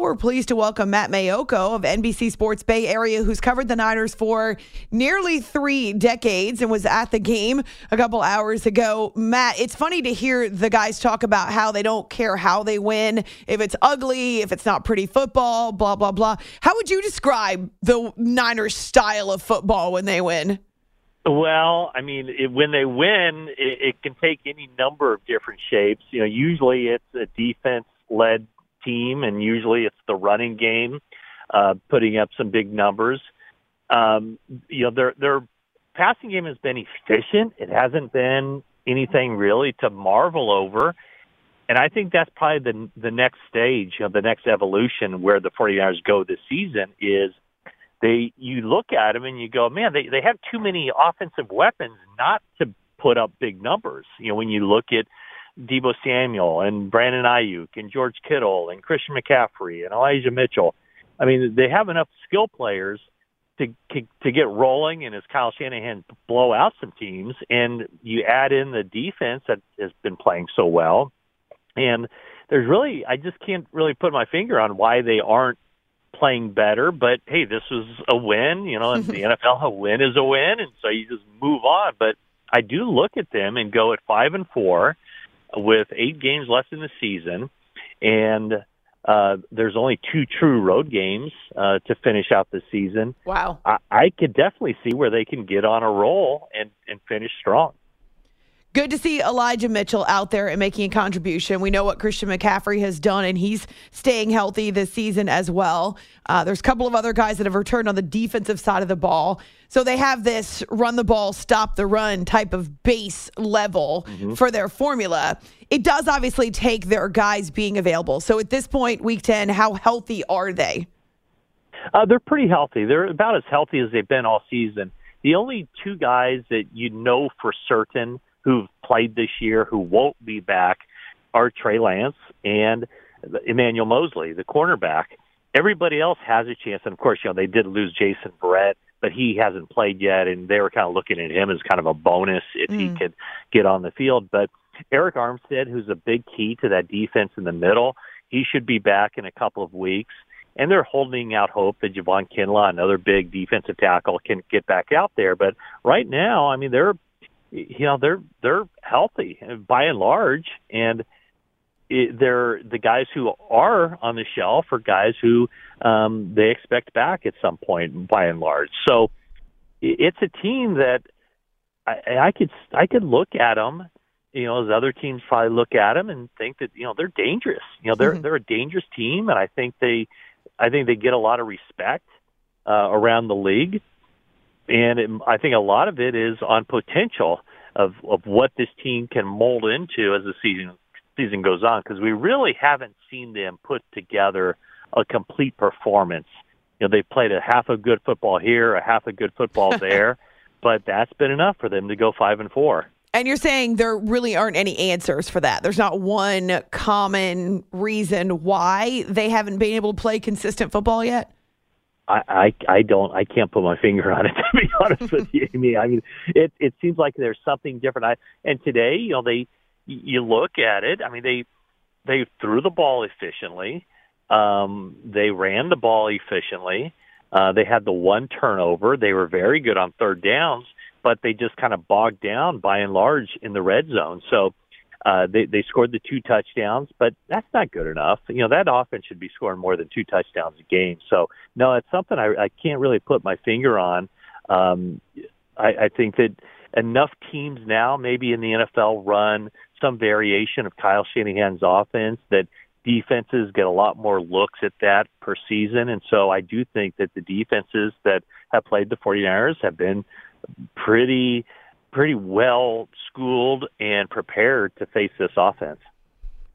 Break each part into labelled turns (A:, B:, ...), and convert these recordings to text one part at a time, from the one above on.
A: We're pleased to welcome Matt Maiocco of NBC Sports Bay Area, who's covered the Niners for nearly three decades and was at the game a couple hours ago. Matt, it's funny to hear the guys talk about how they don't care how they win, if it's ugly, if it's not pretty football, blah, blah, blah. How would you describe the Niners' style of football when they win?
B: Well, I mean, it, when they win, it, it can take any number of different shapes. You know, usually it's a defense-led team, and usually it's the running game uh, putting up some big numbers. Um, you know, their their passing game has been efficient. It hasn't been anything really to marvel over. And I think that's probably the the next stage of the next evolution where the 49ers go this season is they you look at them and you go, man, they they have too many offensive weapons not to put up big numbers. You know, when you look at Deebo Samuel and Brandon Aiyuk and George Kittle and Christian McCaffrey and Elijah Mitchell. I mean, they have enough skill players to to get rolling, and as Kyle Shanahan blow out some teams, and you add in the defense that has been playing so well, and there's really I just can't really put my finger on why they aren't playing better. But hey, this was a win, you know, and the NFL, a win is a win, and so you just move on. But I do look at them and go at five and four with eight games left in the season, and uh, there's only two true road games uh, to finish out the season.
A: Wow!
B: I, I could definitely see where they can get on a roll and and finish strong.
A: Good to see Elijah Mitchell out there and making a contribution. We know what Christian McCaffrey has done, and he's staying healthy this season as well. Uh, there's a couple of other guys that have returned on the defensive side of the ball. So they have this run the ball, stop the run type of base level mm-hmm. for their formula. It does obviously take their guys being available. So at this point, week 10, how healthy are they?
B: Uh, they're pretty healthy. They're about as healthy as they've been all season. The only two guys that you know for certain – who've played this year who won't be back are Trey Lance and Emmanuel Moseley, the cornerback. Everybody else has a chance, and of course, you know they did lose Jason Verrett, but he hasn't played yet, and they were kind of looking at him as kind of a bonus if mm. he could get on the field. But Arik Armstead, who's a big key to that defense in the middle, he should be back in a couple of weeks. And they're holding out hope that Javon Kinlaw, another big defensive tackle, can get back out there. But right now, I mean, they're you know they're they're healthy by and large, and it, they're the guys who are on the shelf are guys who um, they expect back at some point by and large. So it's a team that I, I could I could look at them, you know, as other teams probably look at them and think that you know they're dangerous. You know, they're mm-hmm. they're a dangerous team, and I think they I think they get a lot of respect uh, around the league and it, I think a lot of it is on potential of of what this team can mold into as the season season goes on because we really haven't seen them put together a complete performance. You know, they played a half a good football here, a half a good football there, but that's been enough for them to go five and four.
A: And you're saying there really aren't any answers for that. There's not one common reason why they haven't been able to play consistent football yet.
B: I, I I don't I can't put my finger on it to be honest with you. I mean, it it seems like there's something different. I and today, you know, they you look at it. I mean, they they threw the ball efficiently. Um, they ran the ball efficiently. Uh, they had the one turnover. They were very good on third downs, but they just kind of bogged down by and large in the red zone. So uh, they they scored the two touchdowns, but that's not good enough. You know that offense should be scoring more than two touchdowns a game. So no, it's something I, I can't really put my finger on. Um, I, I think that enough teams now, maybe in the NFL, run some variation of Kyle Shanahan's offense that defenses get a lot more looks at that per season. And so I do think that the defenses that have played the 49ers have been pretty pretty well schooled and prepared to face this offense.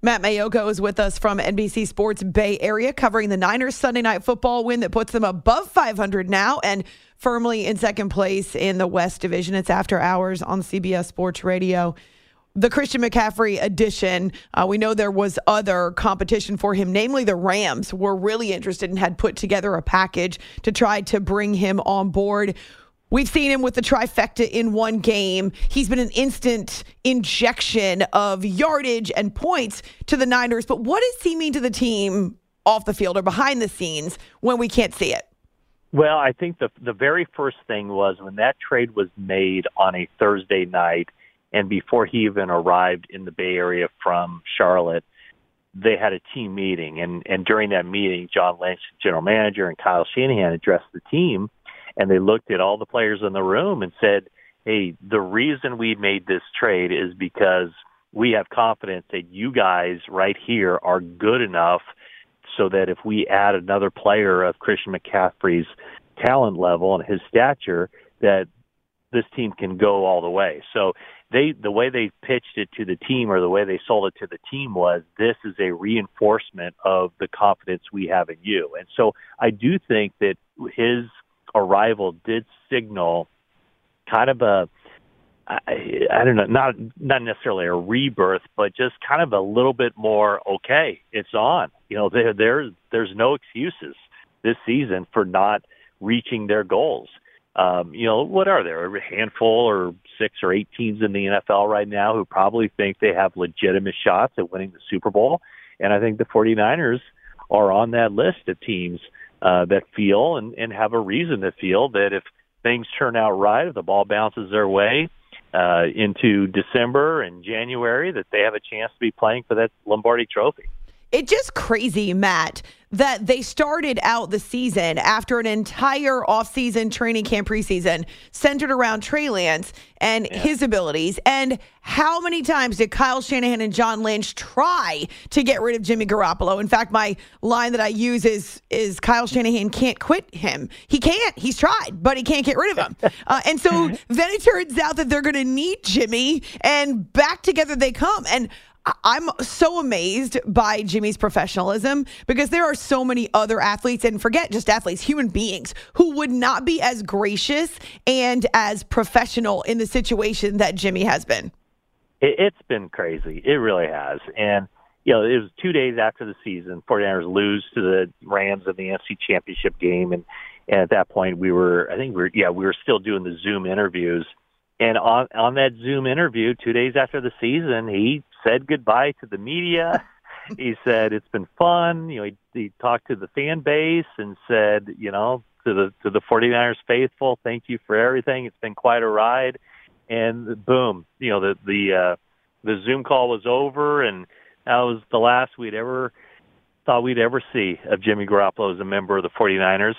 A: Matt Maiocco is with us from NBC Sports Bay Area covering the Niners Sunday night football win that puts them above 500 now and firmly in second place in the West Division. It's after hours on CBS Sports Radio. The Christian McCaffrey edition, uh, we know there was other competition for him, namely the Rams were really interested and had put together a package to try to bring him on board. We've seen him with the trifecta in one game. He's been an instant injection of yardage and points to the Niners. But what does he mean to the team off the field or behind the scenes when we can't see it?
B: Well, I think the the very first thing was when that trade was made on a Thursday night, and before he even arrived in the Bay Area from Charlotte, they had a team meeting, and and during that meeting, John Lynch, general manager, and Kyle Shanahan addressed the team, and they looked at all the players in the room and said, "Hey, the reason we made this trade is because we have confidence that you guys right here are good enough." so that if we add another player of Christian McCaffrey's talent level and his stature, that this team can go all the way. So they the way they pitched it to the team or the way they sold it to the team was this is a reinforcement of the confidence we have in you. And so I do think that his arrival did signal kind of a I, I don't know, not not necessarily a rebirth, but just kind of a little bit more. Okay, it's on. You know, there there there's no excuses this season for not reaching their goals. Um, you know, what are there? A handful or six or eight teams in the NFL right now who probably think they have legitimate shots at winning the Super Bowl. And I think the 49ers are on that list of teams uh, that feel and, and have a reason to feel that if things turn out right, if the ball bounces their way, uh, into December and January that they have a chance to be playing for that Lombardi Trophy.
A: It's just crazy, Matt, that they started out the season after an entire offseason training camp preseason centered around Trey Lance and yeah. his abilities. And how many times did Kyle Shanahan and John Lynch try to get rid of Jimmy Garoppolo? In fact, my line that I use is is Kyle Shanahan can't quit him. He can't. He's tried, but he can't get rid of him. Uh, and so then it turns out that they're going to need Jimmy, and back together they come. And I'm so amazed by Jimmy's professionalism because there are so many other athletes, and forget just athletes, human beings who would not be as gracious and as professional in the situation that Jimmy has been.
B: It's been crazy. It really has. And, you know, it was two days after the season, 49ers lose to the Rams in the NFC Championship game. And, and at that point, we were, I think we were, yeah, we were still doing the Zoom interviews. And on on that Zoom interview, two days after the season, he said goodbye to the media. he said it's been fun. You know, he, he talked to the fan base and said, you know, to the to the 49ers faithful, thank you for everything. It's been quite a ride. And boom, you know, the the uh, the Zoom call was over, and that was the last we'd ever thought we'd ever see of Jimmy Garoppolo as a member of the 49ers.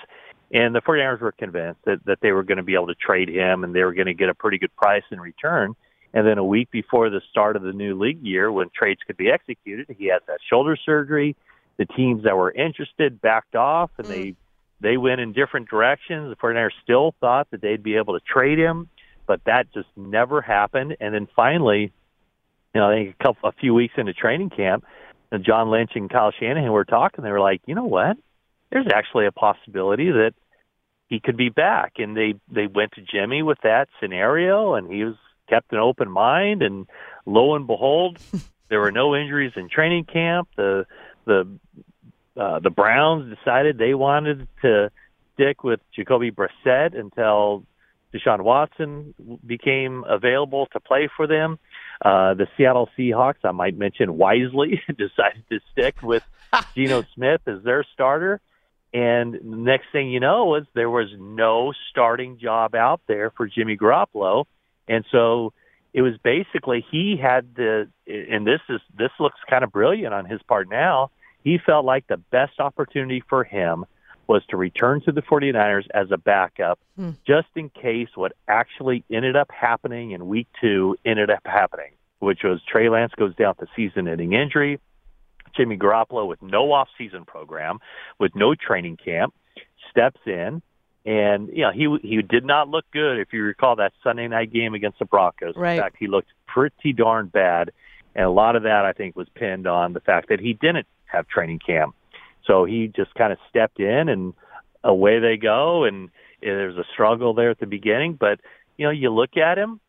B: And the 49ers were convinced that, that they were going to be able to trade him and they were going to get a pretty good price in return. And then a week before the start of the new league year, when trades could be executed, he had that shoulder surgery. The teams that were interested backed off, and mm. they they went in different directions. The 49ers still thought that they'd be able to trade him, but that just never happened. And then finally, you know, I think a couple a few weeks into training camp, John Lynch and Kyle Shanahan were talking. They were like, you know what? There's actually a possibility that he could be back. And they they went to Jimmy with that scenario, and he was kept an open mind, and lo and behold, there were no injuries in training camp. The the uh, the Browns decided they wanted to stick with Jacoby Brissett until Deshaun Watson became available to play for them. Uh, the Seattle Seahawks, I might mention wisely, decided to stick with Geno Smith as their starter. And next thing you know was there was no starting job out there for Jimmy Garoppolo. And so it was basically he had the and this is this looks kind of brilliant on his part now. He felt like the best opportunity for him was to return to the 49ers as a backup hmm. just in case what actually ended up happening in week 2 ended up happening, which was Trey Lance goes down to season-ending injury. Jimmy Garoppolo with no off-season program, with no training camp, steps in and you know, he he did not look good if you recall that Sunday night game against the Broncos.
A: Right.
B: In fact, he looked pretty darn bad, and a lot of that I think was pinned on the fact that he didn't have training camp. So he just kind of stepped in, and away they go. And there's a struggle there at the beginning, but you know, you look at him,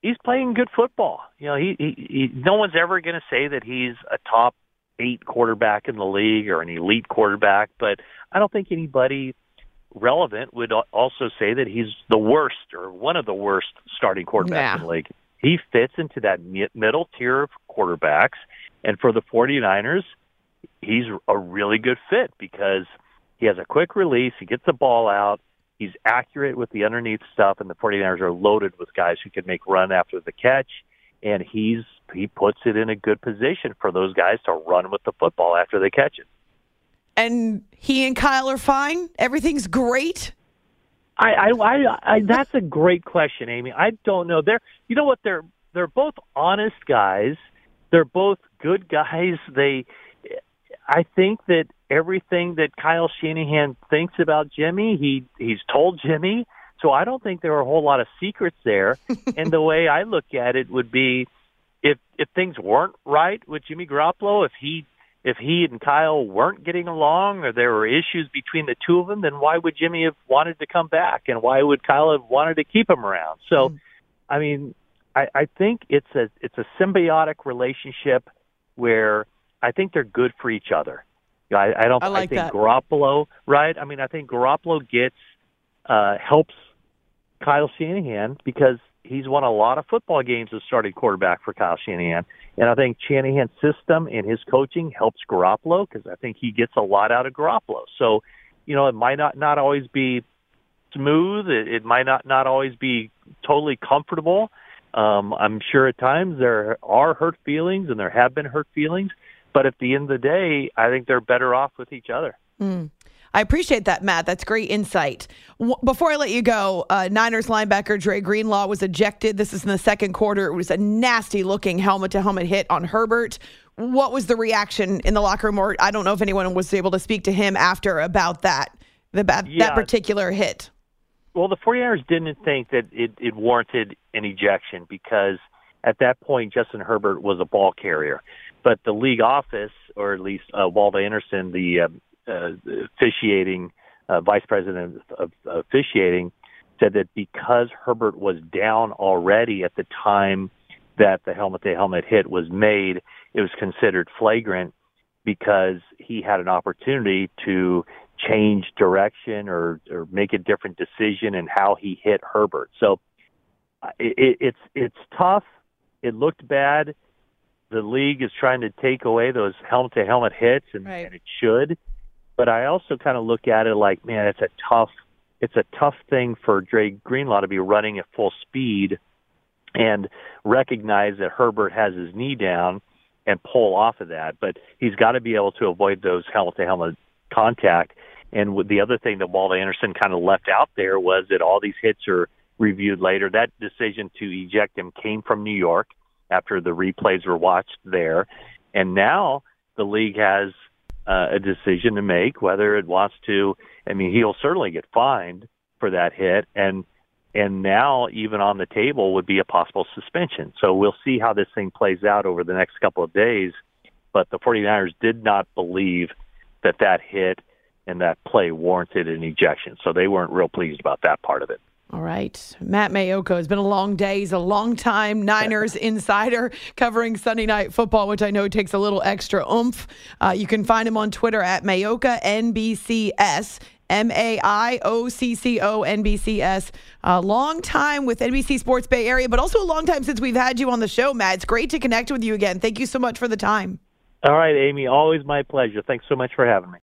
B: he's playing good football. You know, he, he, he no one's ever going to say that he's a top eight quarterback in the league or an elite quarterback, but I don't think anybody relevant would also say that he's the worst or one of the worst starting quarterbacks yeah. in the league. He fits into that middle tier of quarterbacks. And for the 49ers, he's a really good fit because he has a quick release, he gets the ball out, he's accurate with the underneath stuff, and the 49ers are loaded with guys who can make run after the catch, and he's he puts it in a good position for those guys to run with the football after they catch it.
A: And he and Kyle are fine. Everything's great.
B: I, I, I, I that's a great question, Amy. I don't know. They're, you know what? They're they're both honest guys. They're both good guys. They, I think that everything that Kyle Shanahan thinks about Jimmy, he he's told Jimmy. So I don't think there are a whole lot of secrets there. and the way I look at it would be, if if things weren't right with Jimmy Garoppolo, if he if he and Kyle weren't getting along or there were issues between the two of them, then why would Jimmy have wanted to come back and why would Kyle have wanted to keep him around? So, mm. I mean, I, I think it's a it's a symbiotic relationship where I think they're good for each other. I, I don't.
A: I, like
B: I think
A: that.
B: Garoppolo, right? I mean, I think Garoppolo gets uh, helps Kyle Shanahan because he's won a lot of football games as starting quarterback for Kyle Shanahan. And I think Shanahan's system and his coaching helps Garoppolo because I think he gets a lot out of Garoppolo. So, you know, it might not not always be smooth. It, it might not not always be totally comfortable. Um, I'm sure at times there are hurt feelings and there have been hurt feelings, but at the end of the day, I think they're better off with each other.
A: Mm. I appreciate that, Matt. That's great insight. W- before I let you go, uh, Niners linebacker Dre Greenlaw was ejected. This is in the second quarter. It was a nasty looking helmet to helmet hit on Herbert. What was the reaction in the locker room? Or I don't know if anyone was able to speak to him after about that, the, that,
B: yeah.
A: that particular hit.
B: Well, the 49ers didn't think that it, it warranted an ejection because at that point, Justin Herbert was a ball carrier. But the league office, or at least uh, Walter Anderson, the uh, officiating uh, vice president of, of officiating said that because Herbert was down already at the time that the helmet to helmet hit was made, it was considered flagrant because he had an opportunity to change direction or, or make a different decision in how he hit Herbert. So uh, it, it's it's tough. It looked bad. The league is trying to take away those helmet to helmet hits, and,
A: right.
B: and it should. But I also kind of look at it like, man, it's a tough, it's a tough thing for Dre Greenlaw to be running at full speed and recognize that Herbert has his knee down and pull off of that. But he's got to be able to avoid those helmet to helmet contact. And the other thing that Walt Anderson kind of left out there was that all these hits are reviewed later. That decision to eject him came from New York after the replays were watched there. And now the league has uh, a decision to make whether it wants to. I mean, he'll certainly get fined for that hit, and and now even on the table would be a possible suspension. So we'll see how this thing plays out over the next couple of days. But the 49ers did not believe that that hit and that play warranted an ejection, so they weren't real pleased about that part of it.
A: All right. Matt Maiocco, It's been a long day. He's a long time Niners insider covering Sunday night football, which I know takes a little extra oomph. Uh, you can find him on Twitter at Maiocco NBCS. M A I O C C O N B C S. A long time with NBC Sports Bay Area, but also a long time since we've had you on the show, Matt. It's great to connect with you again. Thank you so much for the time.
B: All right, Amy. Always my pleasure. Thanks so much for having me.